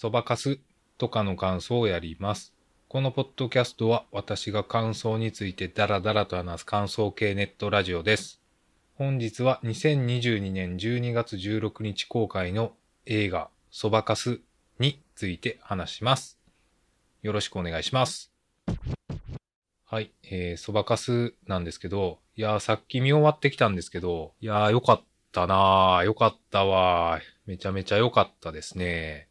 そばかすとかの感想をやります。このポッドキャストは私が感想についてダラダラと話す感想系ネットラジオです。本日は2022年12月16日公開の映画そばかすについて話します。よろしくお願いします。はい、えー、そばかすなんですけど、いやーさっき見終わってきたんですけど、いやーよかったなーよかったわーめちゃめちゃ良かったですね。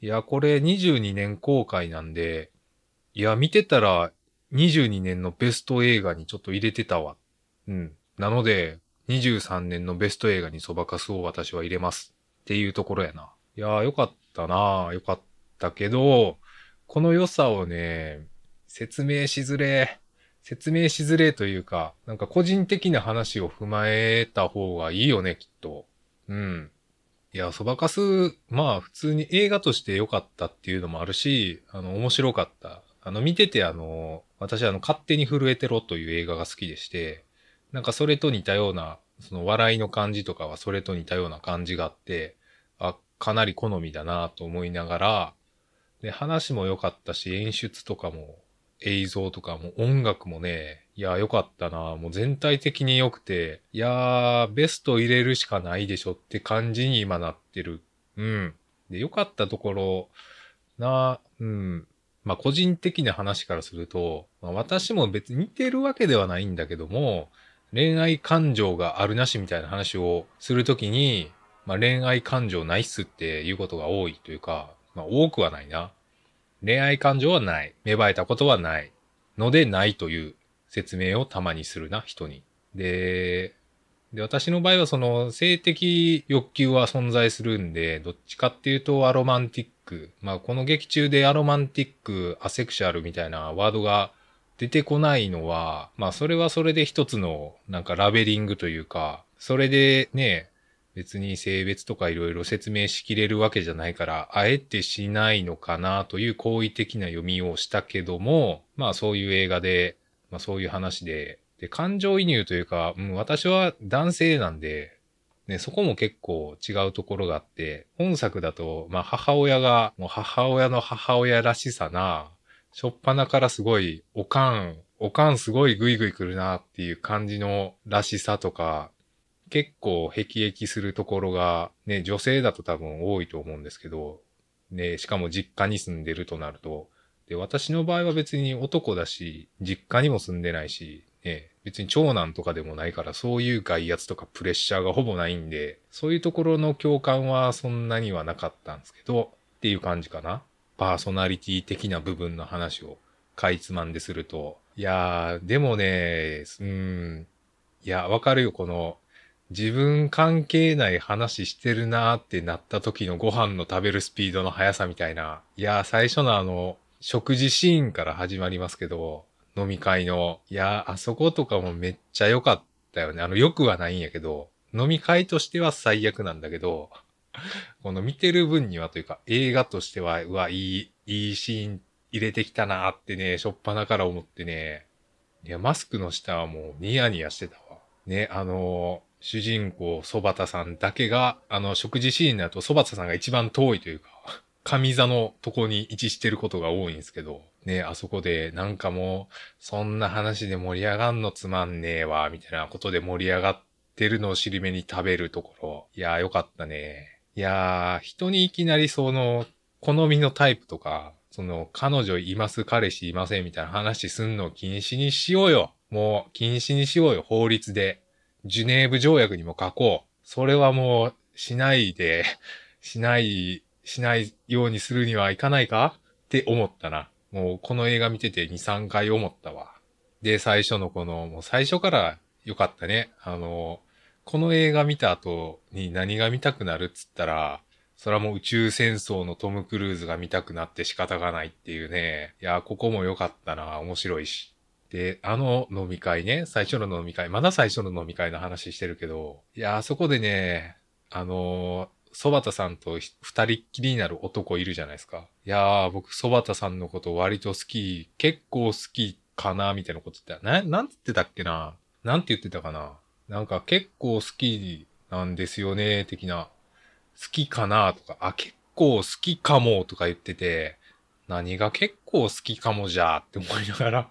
いや、これ22年公開なんで、いや、見てたら22年のベスト映画にちょっと入れてたわ。うん。なので、23年のベスト映画にそばかすを私は入れます。っていうところやな。いや、よかったなよかったけど、この良さをね、説明しづれ。説明しづれというか、なんか個人的な話を踏まえた方がいいよね、きっと。うん。いや、そばかす、まあ普通に映画として良かったっていうのもあるし、あの、面白かった。あの、見ててあの、私あの、勝手に震えてろという映画が好きでして、なんかそれと似たような、その笑いの感じとかはそれと似たような感じがあって、あ、かなり好みだなと思いながら、で、話も良かったし、演出とかも、映像とかも音楽もね、いや、良かったなもう全体的に良くて、いやー、ベスト入れるしかないでしょって感じに今なってる。うん。で、良かったところ、な、うん。まあ、個人的な話からすると、まあ、私も別に似てるわけではないんだけども、恋愛感情があるなしみたいな話をするときに、まあ、恋愛感情ないっすっていうことが多いというか、まあ、多くはないな。恋愛感情はない。芽生えたことはない。のでないという説明をたまにするな、人に。で、で、私の場合はその性的欲求は存在するんで、どっちかっていうとアロマンティック。まあこの劇中でアロマンティック、アセクシャルみたいなワードが出てこないのは、まあそれはそれで一つのなんかラベリングというか、それでね、別に性別とかいろいろ説明しきれるわけじゃないから、あえてしないのかなという好意的な読みをしたけども、まあそういう映画で、まあそういう話で、で、感情移入というか、うん、私は男性なんで、ね、そこも結構違うところがあって、本作だと、まあ母親が、もう母親の母親らしさな、しょっぱなからすごい、おかん、おかんすごいグイグイ来るなっていう感じのらしさとか、結構辟易するところが、ね、女性だと多分多いと思うんですけど、ね、しかも実家に住んでるとなると、で、私の場合は別に男だし、実家にも住んでないし、ね、別に長男とかでもないから、そういう外圧とかプレッシャーがほぼないんで、そういうところの共感はそんなにはなかったんですけど、っていう感じかな。パーソナリティ的な部分の話をかいつまんですると。いやー、でもね、うん、いや、わかるよ、この、自分関係ない話してるなーってなった時のご飯の食べるスピードの速さみたいな。いやー、最初のあの、食事シーンから始まりますけど、飲み会の。いやー、あそことかもめっちゃ良かったよね。あの、良くはないんやけど、飲み会としては最悪なんだけど、この見てる分にはというか、映画としては、うわ、いい、いいシーン入れてきたなーってね、しょっぱなから思ってね。いや、マスクの下はもうニヤニヤしてたわ。ね、あのー主人公、ソバタさんだけが、あの、食事シーンだとソバタさんが一番遠いというか、上座のとこに位置してることが多いんですけど、ね、あそこでなんかもう、そんな話で盛り上がんのつまんねえわ、みたいなことで盛り上がってるのを尻目に食べるところ。いやーよかったね。いやー、人にいきなりその、好みのタイプとか、その、彼女います、彼氏いません、みたいな話すんのを禁止にしようよ。もう、禁止にしようよ、法律で。ジュネーブ条約にも書こう。それはもう、しないで、しない、しないようにするにはいかないか？って思ったな。もう、この映画見てて2、3回思ったわ。で、最初のこの、もう最初から良かったね。あの、この映画見た後に何が見たくなるっつったら、それはもう宇宙戦争のトム・クルーズが見たくなって仕方がないっていうね。いや、ここも良かったな。面白いし。で、あの飲み会ね、最初の飲み会、まだ最初の飲み会の話してるけど、いや、あそこでね、あのー、ソバタさんと二人っきりになる男いるじゃないですか。いやー、僕、ソバタさんのこと割と好き、結構好きかな、みたいなこと言ってた。な、なんて言ってたっけな？なんて言ってたかな？なんか結構好きなんですよね、的な。好きかなとか、あ、結構好きかもとか言ってて、何が結構好きかもじゃって思いながら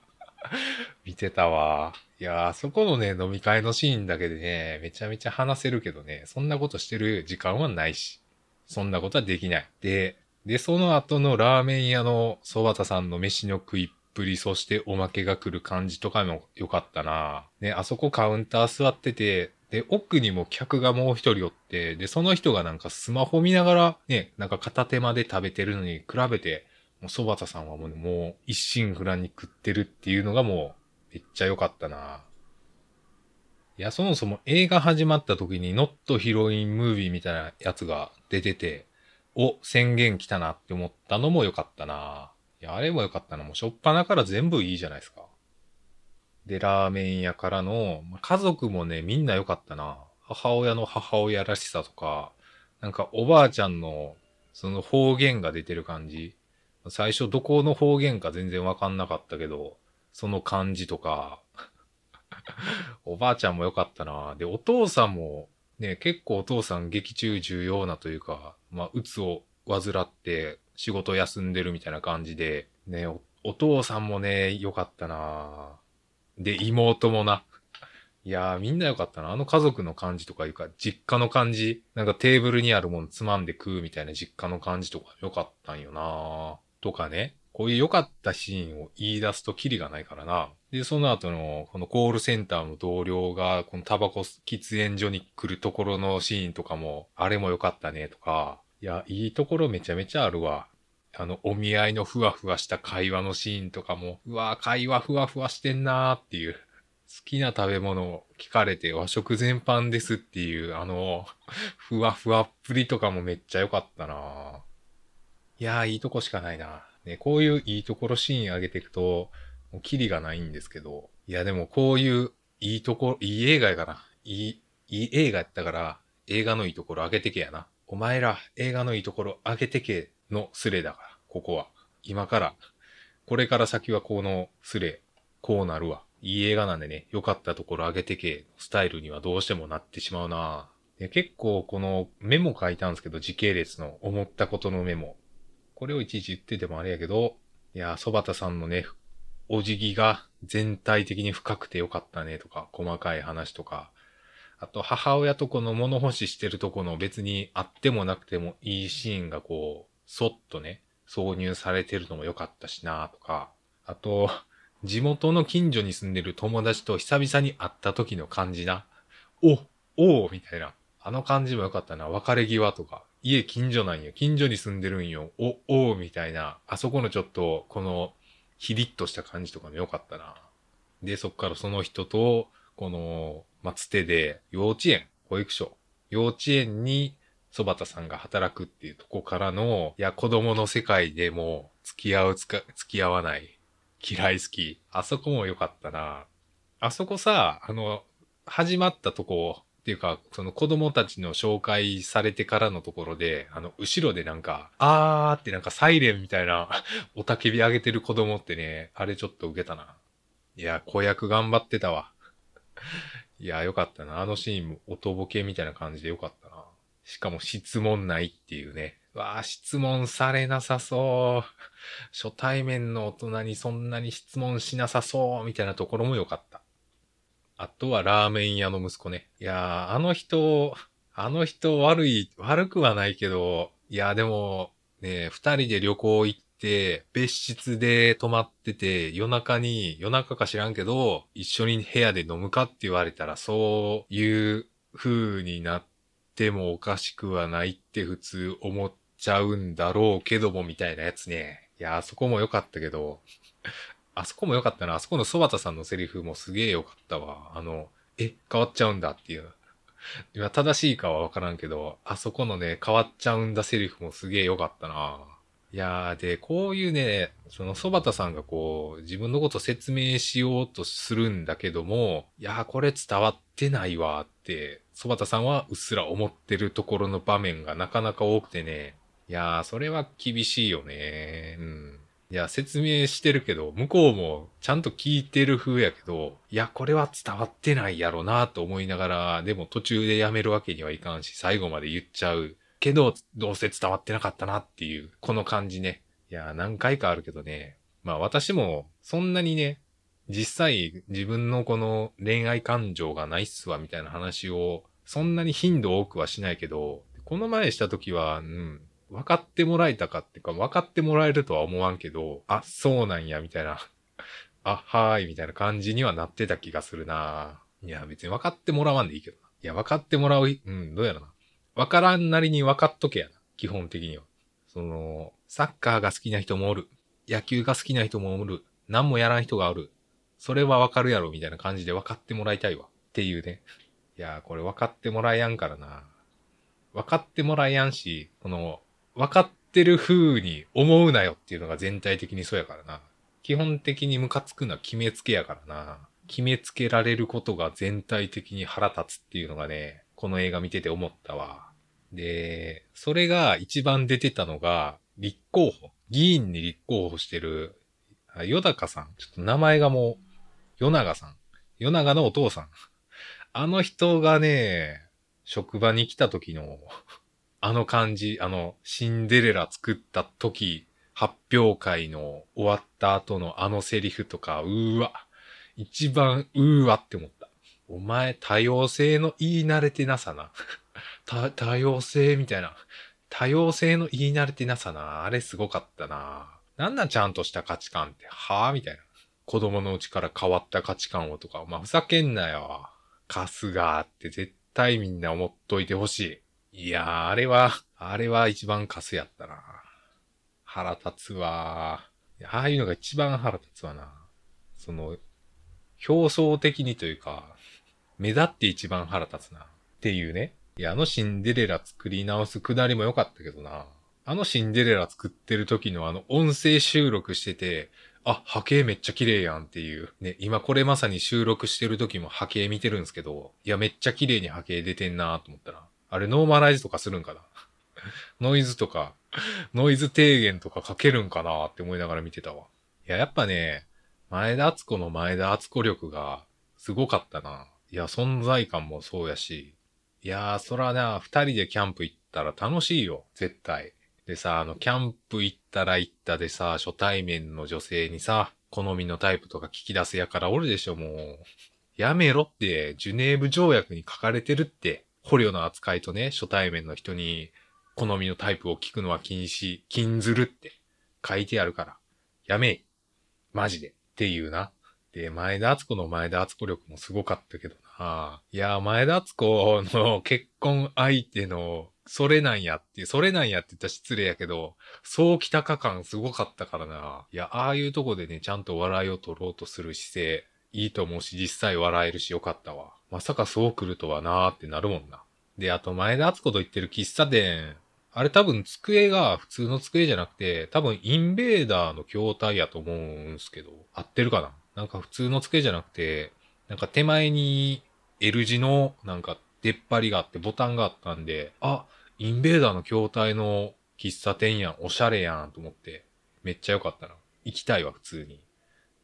見てたわ。いやー、そこのね、飲み会のシーンだけでね、めちゃめちゃ話せるけどね、そんなことしてる時間はないし、そんなことはできない。で、で、その後のラーメン屋の蕎麦田さんの飯の食いっぷり、そしておまけが来る感じとかも良かったな。ね、あそこカウンター座ってて、で、奥にも客がもう一人おって、で、その人がなんかスマホ見ながら、ね、なんか片手間で食べてるのに比べて、もう蕎麦田さんはもう、もう一心不乱に食ってるっていうのがもう、めっちゃ良かったな。いや、そもそも映画始まった時にノットヒロインムービーみたいなやつが出てて、お、宣言来たなって思ったのも良かったな。いや、あれも良かったな。もうしょっぱなから全部いいじゃないですか。で、ラーメン屋からの、家族もね、みんな良かったな。母親の母親らしさとか、なんかおばあちゃんの、その方言が出てる感じ。最初どこの方言か全然わかんなかったけど、その感じとか、おばあちゃんも良かったな。で、お父さんも、ね、結構お父さん劇中重要なというか、まあ、うつを患って仕事休んでるみたいな感じで、ね、おお父さんもね、良かったなで、妹もな。いやー、みんな良かったな。あの家族の感じとかいうか、実家の感じ。なんかテーブルにあるものつまんで食うみたいな実家の感じとか良かったんよなとかね。こういう良かったシーンを言い出すとキリがないからな。で、その後の、このコールセンターの同僚が、このタバコ喫煙所に来るところのシーンとかも、あれも良かったねとか、いや、いいところめちゃめちゃあるわ。あの、お見合いのふわふわした会話のシーンとかも、うわ会話ふわふわしてんなーっていう。好きな食べ物を聞かれて和食全般ですっていう、あの、ふわふわっぷりとかもめっちゃ良かったないやー、いいとこしかないな。ね、こういういいところシーン上げていくと、もうキリがないんですけど、いやでもこういういいところ、いい映画やかな。いい、いい映画やったから、映画のいいところ上げてけやな。お前ら映画のいいところ上げてけのスレだから、ここは。今から、これから先はこのスレ、こうなるわ。いい映画なんでね、良かったところ上げてけスタイルにはどうしてもなってしまうなで結構このメモ書いたんですけど、時系列の思ったことのメモ。これをいちいち言っててもあれやけど、いや、蕎田さんのね、お辞儀が全体的に深くてよかったねとか、細かい話とか、あと母親とこの物干ししてるとこの別にあってもなくてもいいシーンがこう、そっとね、挿入されてるのも良かったしなとか、あと、地元の近所に住んでる友達と久々に会った時の感じな。お、おうみたいな。あの感じも良かったな。別れ際とか。家近所なんよ。近所に住んでるんよ。お、おうみたいな。あそこのちょっと、この、ヒリッとした感じとかも良かったな。で、そっからその人と、この、まつてで、幼稚園、保育所、幼稚園に、そばたさんが働くっていうとこからの、いや、子供の世界でも、付き合うつか、付き合わない、嫌い好き。あそこも良かったな。あそこさ、あの、始まったとこ、っていうか、その子供たちの紹介されてからのところで、あの、後ろでなんか、あーってなんかサイレンみたいな、おたけび上げてる子供ってね、あれちょっと受けたな。いや、子役頑張ってたわ。いや、よかったな。あのシーンも音ボケみたいな感じでよかったな。しかも質問ないっていうね。わあ、質問されなさそう。初対面の大人にそんなに質問しなさそうみたいなところも良かった。あとはラーメン屋の息子ね。いやー、あの人、あの人悪い、悪くはないけど、いやー、でも、ね、二人で旅行行って、別室で泊まってて、夜中に、夜中か知らんけど、一緒に部屋で飲むかって言われたら、そういう風になってもおかしくはないって普通思っちゃうんだろうけども、みたいなやつね。いや、あそこも良かったけど、あそこも良かったな。あそこのソバタさんのセリフもすげえ良かったわ。あの、え、変わっちゃうんだっていう。今正しいかはわからんけど、あそこのね、変わっちゃうんだセリフもすげえ良かったな。いやー、で、こういうね、そのソバタさんがこう、自分のこと説明しようとするんだけども、いやー、これ伝わってないわって、ソバタさんはうっすら思ってるところの場面がなかなか多くてね、いやー、それは厳しいよね。うん。いや、説明してるけど、向こうもちゃんと聞いてる風やけど、いや、これは伝わってないやろなと思いながら、でも途中でやめるわけにはいかんし、最後まで言っちゃうけど、どうせ伝わってなかったなっていう、この感じね。いや、何回かあるけどね。まあ私も、そんなにね、実際自分のこの恋愛感情がないっすわみたいな話を、そんなに頻度多くはしないけど、この前した時は、うん、分かってもらえたかっていうか、分かってもらえるとは思わんけど、あ、そうなんや、みたいな。あ、はーい、みたいな感じにはなってた気がするないや、別に分かってもらわんでいいけどな。いや、分かってもらう、うん、どうやろな。分からんなりに分かっとけやな。基本的には。その、サッカーが好きな人もおる。野球が好きな人もおる。何もやらん人がおる。それは分かるやろ、みたいな感じで分かってもらいたいわ。っていうね。いやこれ分かってもらえやんからな。分かってもらえやんし、この、分かってる風に思うなよっていうのが全体的にそうやからな。基本的にムカつくのは決めつけやからな。決めつけられることが全体的に腹立つっていうのがね、この映画見てて思ったわ。で、それが一番出てたのが、立候補。議員に立候補してる、よだかさん。ちょっと名前がもう、よながさん。よながのお父さん。あの人がね、職場に来た時の、あの感じ、あの、シンデレラ作った時発表会の終わった後のあのセリフとか、うーわ。一番うーわって思った。お前多様性の言い慣れてなさな。多多様性みたいな。多様性の言い慣れてなさな。あれすごかったな。なんなんちゃんとした価値観って。はぁみたいな。子供のうちから変わった価値観をとか。まあ、ふざけんなよ。カスがって絶対みんな思っといてほしい。いやー、あれは、あれは一番カスやったな。腹立つわ。ああいうのが一番腹立つわな。その、表層的にというか、目立って一番腹立つな。っていうね。いや、あのシンデレラ作り直すくだりも良かったけどな。あのシンデレラ作ってる時のあの音声収録してて、あ、波形めっちゃ綺麗やんっていう。ね、今これまさに収録してる時も波形見てるんですけど、いや、めっちゃ綺麗に波形出てんなと思ったら、あれノーマライズとかするんかな？ノイズとか、ノイズ低減とかかけるんかなって思いながら見てたわ。いや、やっぱね、前田敦子の前田敦子力がすごかったな。いや、存在感もそうやし。いやー、そらな、二人でキャンプ行ったら楽しいよ。絶対。でさ、あの、キャンプ行ったら行ったでさ、初対面の女性にさ、好みのタイプとか聞き出すやからおるでしょ、もう。やめろって、ジュネーブ条約に書かれてるって。捕虜の扱いとね、初対面の人に好みのタイプを聞くのは禁止、禁ずるって書いてあるから。やめい。マジで。っていうな。で、前田敦子の前田敦子力もすごかったけどな。いや、前田敦子の 結婚相手の、それなんやって、それなんやって言ったら失礼やけど、そうきたか感すごかったからな。いや、ああいうとこでね、ちゃんと笑いを取ろうとする姿勢、いいと思うし、実際笑えるしよかったわ。まさかそう来るとはなーってなるもんな。で、あと前田敦子と言ってる喫茶店、あれ多分机が普通の机じゃなくて、多分インベーダーの筐体やと思うんすけど、合ってるかな？なんか普通の机じゃなくて、なんか手前に L 字のなんか出っ張りがあってボタンがあったんで、あ、インベーダーの筐体の喫茶店やん、おしゃれやんと思って、めっちゃ良かったな。行きたいわ、普通に。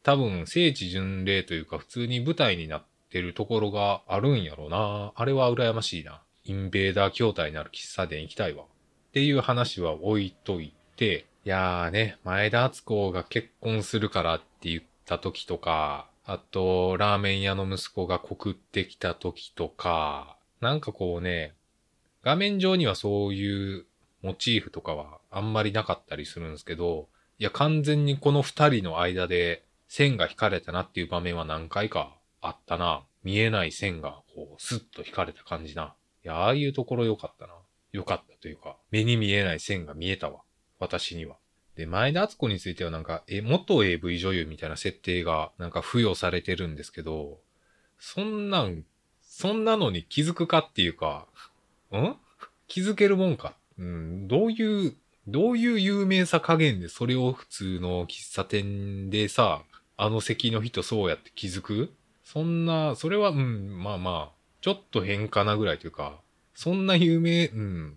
多分、聖地巡礼というか、普通に舞台になってるところがあるんやろな。あれは羨ましいな。インベーダー筐体になる喫茶店行きたいわ。っていう話は置いといて、いやーね、前田敦子が結婚するからって言った時とか、あと、ラーメン屋の息子が告ってきた時とか、なんかこうね、画面上にはそういうモチーフとかはあんまりなかったりするんですけど、いや、完全にこの二人の間で線が引かれたなっていう場面は何回かあったな。見えない線がこうスッと引かれた感じな。いや、ああいうところ良かったな。良かったというか、目に見えない線が見えたわ。私には。で、前田敦子についてはなんか、え、元 AV 女優みたいな設定がなんか付与されてるんですけど、そんなん、そんなのに気づくかっていうか、ん？気づけるもんか？うん、どういう、どういう有名さ加減でそれを普通の喫茶店でさ、あの席の人そうやって気づく？そんな、それは、うん、まあまあ、ちょっと変かなぐらいというか、そんな有名、うん。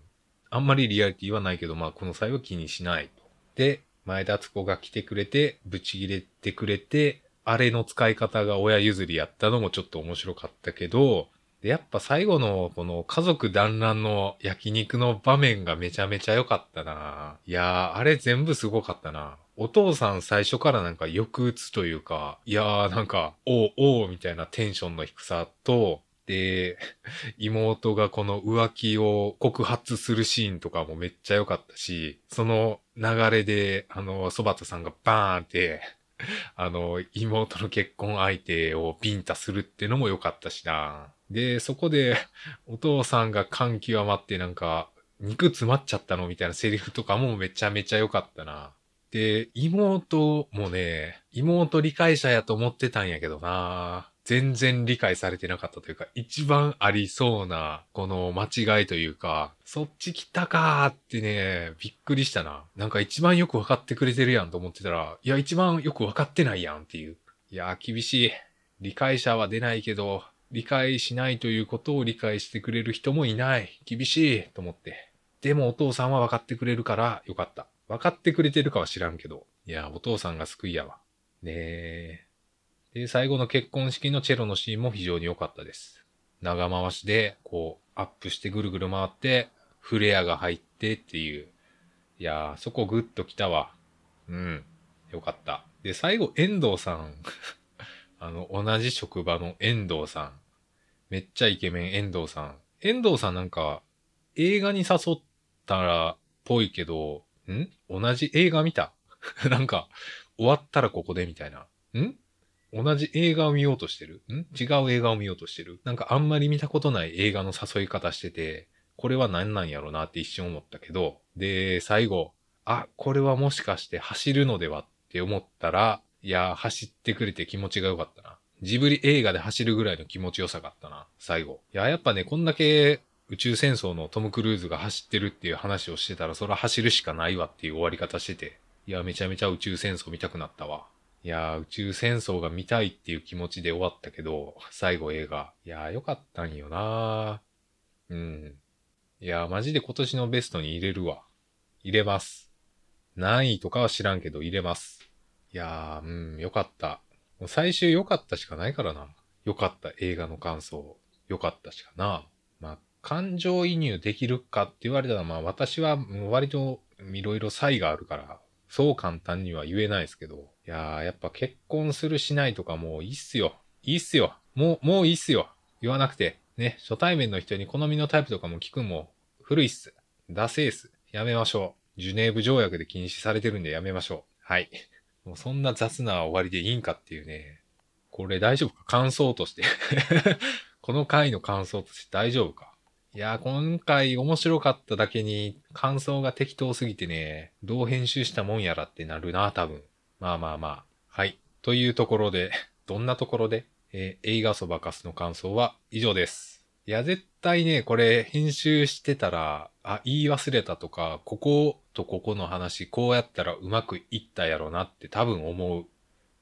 あんまりリアリティはないけど、まあこの際は気にしない。で、前田敦子が来てくれて、ブチ切れてくれて、あれの使い方が親譲りやったのもちょっと面白かったけど、で、やっぱ最後のこの家族団らんの焼肉の場面がめちゃめちゃ良かったな。いやー、あれ全部すごかったな。お父さん最初からなんか抑うつというか、いやーなんか、おうおうみたいなテンションの低さと、で、妹がこの浮気を告発するシーンとかもめっちゃ良かったし、その流れで、あの、そばたさんがバーンって あの、妹の結婚相手をビンタするってのも良かったしな。で、そこで、お父さんが感極まってなんか、肉詰まっちゃったのみたいなセリフとかもめちゃめちゃ良かったな。で、妹もね、妹理解者やと思ってたんやけどな。全然理解されてなかったというか、一番ありそうな、この間違いというか、そっち来たかーってね、びっくりしたな。なんか一番よくわかってくれてるやんと思ってたら、いや、一番よくわかってないやんっていう。いや、厳しい。理解者は出ないけど、理解しないということを理解してくれる人もいない。厳しいと思って。でもお父さんは分かってくれるからよかった。分かってくれてるかは知らんけど。いや、お父さんが救いやわ。ねえ。で、最後の結婚式のチェロのシーンも非常に良かったです。長回しで、こう、アップしてぐるぐる回って、フレアが入ってっていう。いやー、そこグッと来たわ。うん。よかった。で、最後、遠藤さん。あの、同じ職場の遠藤さん。めっちゃイケメン遠藤さん。遠藤さんなんか、映画に誘ったら、ぽいけど、ん？同じ映画見た？なんか、終わったらここでみたいな。ん？同じ映画を見ようとしてる？ん？違う映画を見ようとしてる？なんかあんまり見たことない映画の誘い方してて、これは何なんやろなって一瞬思ったけど、で、最後、あ、これはもしかして走るのではって思ったら、いや、走ってくれて気持ちが良かったな。ジブリ映画で走るぐらいの気持ちよさがあったな、最後。いや、やっぱね、こんだけ宇宙戦争のトム・クルーズが走ってるっていう話をしてたら、それは走るしかないわっていう終わり方してて、いや、めちゃめちゃ宇宙戦争見たくなったわ。いや、宇宙戦争が見たいっていう気持ちで終わったけど、最後映画。いやー、よかったんよなー。うん。いやー、マジで今年のベストに入れるわ。入れます。何位とかは知らんけど入れます。いやー、うん、よかった。もう最終良かったしかないからな。良かった映画の感想。良かったしかな。まあ、感情移入できるかって言われたら、まあ私は割といろいろ差異があるから、そう簡単には言えないですけど、いやー、やっぱ結婚するしないとかもういいっすよ。いいっすよ。もう、もういいっすよ。言わなくて。ね、初対面の人に好みのタイプとかも聞くも古いっす。ダセーす。やめましょう。ジュネーブ条約で禁止されてるんでやめましょう。はい。もうそんな雑な終わりでいいんかっていうね。これ大丈夫か？感想として この回の感想として大丈夫か？いや、今回面白かっただけに感想が適当すぎてね、どう編集したもんやらってなるな、多分。まあまあまあ。はい。というところで、どんなところで、えー、映画そばかすの感想は以上です。いや、絶対ね、これ編集してたら、あ、言い忘れたとか、こことここの話、こうやったらうまくいったやろなって多分思う。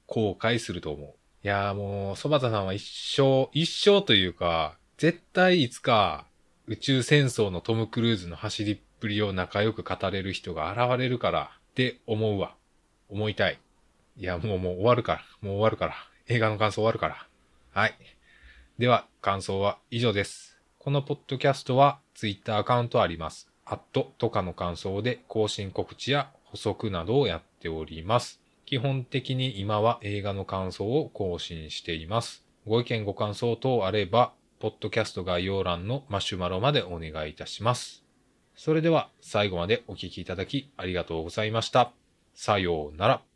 後悔すると思う。いやもう、そばたさんは一生、一生というか、絶対いつか宇宙戦争のトム・クルーズの走りっぷりを仲良く語れる人が現れるからって思うわ。思いたい。いや、もうもう終わるから。もう終わるから。映画の感想終わるから。はい。では、感想は以上です。このポッドキャストは Twitter アカウントあります。アットとかの感想で更新告知や補足などをやっております。基本的に今は映画の感想を更新しています。ご意見ご感想等あれば、ポッドキャスト概要欄のマシュマロまでお願いいたします。それでは最後までお聴きいただきありがとうございました。さようなら。